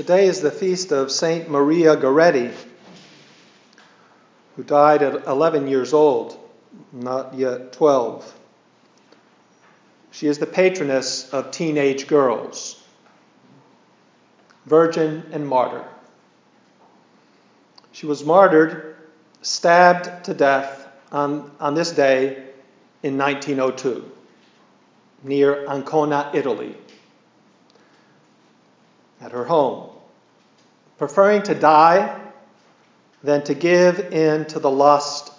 Today is the feast of Saint Maria Goretti, who died at 11 years old, not yet 12. She is the patroness of teenage girls, virgin and martyr. She was martyred, stabbed to death on, on this day in 1902 near Ancona, Italy, at her home, preferring to die than to give in to the lust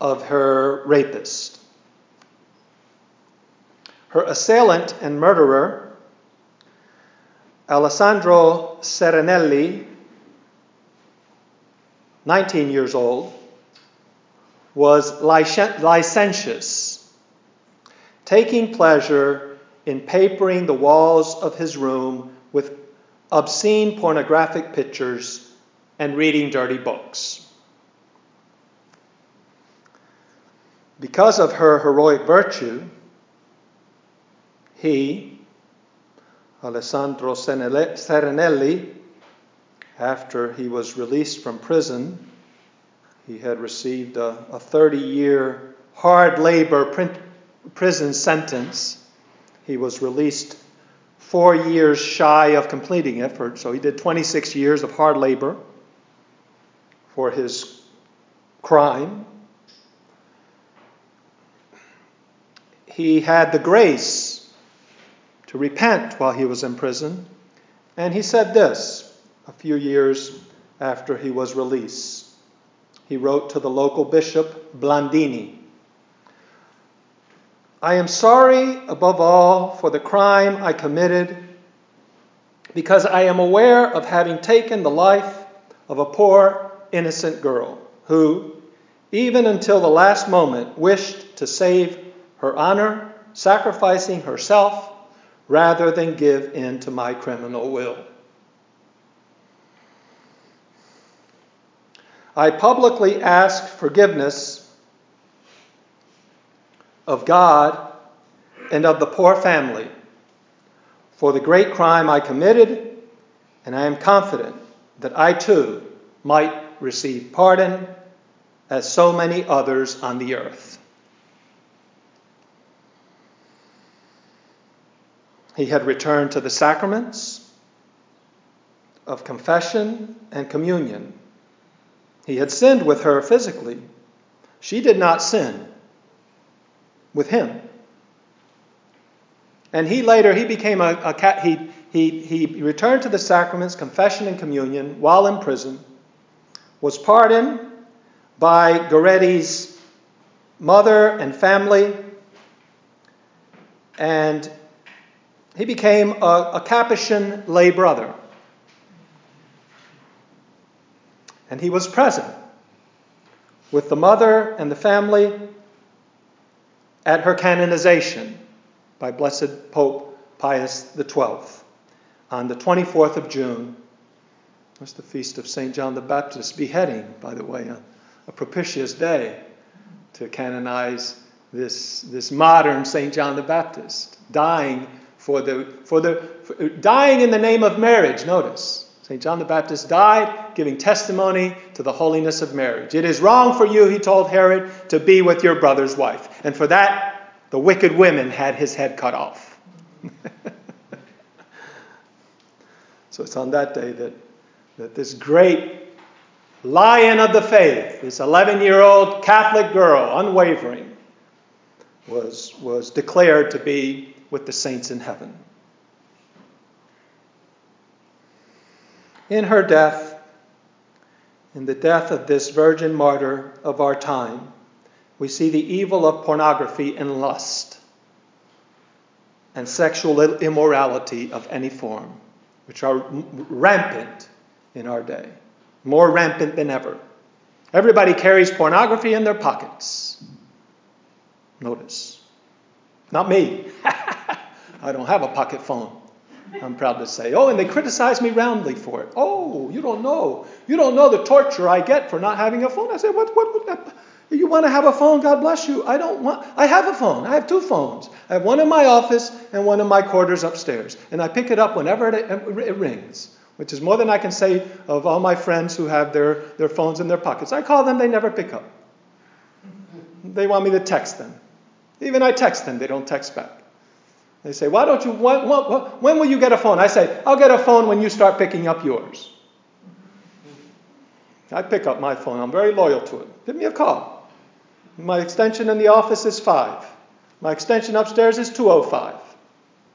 of her rapist. Her assailant and murderer, Alessandro Serenelli, 19 years old, was licentious, taking pleasure in papering the walls of his room with obscene pornographic pictures and reading dirty books. Because of her heroic virtue, he, Alessandro Serenelli, after he was released from prison, he had received a 30 year hard labor prison sentence. He was released four years shy of completing it, for, so he did 26 years of hard labor for his crime. He had the grace to repent while he was in prison, and he said this a few years after he was released. He wrote to the local bishop, Blandini. I am sorry above all for the crime I committed because I am aware of having taken the life of a poor, innocent girl who, even until the last moment, wished to save her honor, sacrificing herself rather than give in to my criminal will. I publicly ask forgiveness of God and of the poor family for the great crime I committed, and I am confident that I too might receive pardon as so many others on the earth. He had returned to the sacraments of confession and communion he had sinned with her physically. She did not sin with him. And he later, he became a, a he, he, he returned to the sacraments, confession and communion while in prison, was pardoned by Goretti's mother and family, and he became a, a Capuchin lay brother. and he was present with the mother and the family at her canonization by Blessed Pope Pius XII on the 24th of June. That's the feast of St. John the Baptist, beheading, by the way, a, a propitious day to canonize this, this modern St. John the Baptist, dying for the, for the for, dying in the name of marriage, notice. St. John the Baptist died giving testimony to the holiness of marriage. It is wrong for you, he told Herod, to be with your brother's wife. And for that, the wicked women had his head cut off. so it's on that day that, that this great lion of the faith, this 11 year old Catholic girl, unwavering, was, was declared to be with the saints in heaven. In her death, in the death of this virgin martyr of our time, we see the evil of pornography and lust and sexual immorality of any form, which are rampant in our day, more rampant than ever. Everybody carries pornography in their pockets. Notice. Not me. I don't have a pocket phone. I'm proud to say. Oh, and they criticize me roundly for it. Oh, you don't know. You don't know the torture I get for not having a phone. I said, what, what, what you want to have a phone? God bless you. I don't want, I have a phone. I have two phones. I have one in my office and one in my quarters upstairs. And I pick it up whenever it, it rings. which is more than I can say of all my friends who have their, their phones in their pockets. I call them, they never pick up. They want me to text them. Even I text them, they don't text back. They say, Why don't you, when, when will you get a phone? I say, I'll get a phone when you start picking up yours. I pick up my phone, I'm very loyal to it. Give me a call. My extension in the office is 5. My extension upstairs is 205.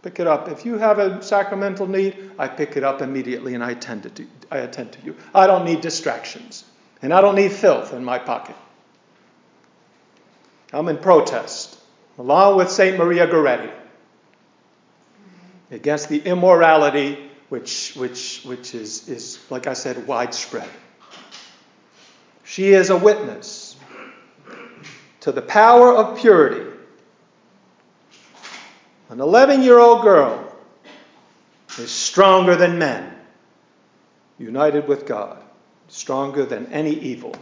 Pick it up. If you have a sacramental need, I pick it up immediately and I attend to, I attend to you. I don't need distractions. And I don't need filth in my pocket. I'm in protest, along with St. Maria Goretti, against the immorality which, which, which is, is, like I said, widespread. She is a witness to the power of purity. An 11 year old girl is stronger than men, united with God, stronger than any evil.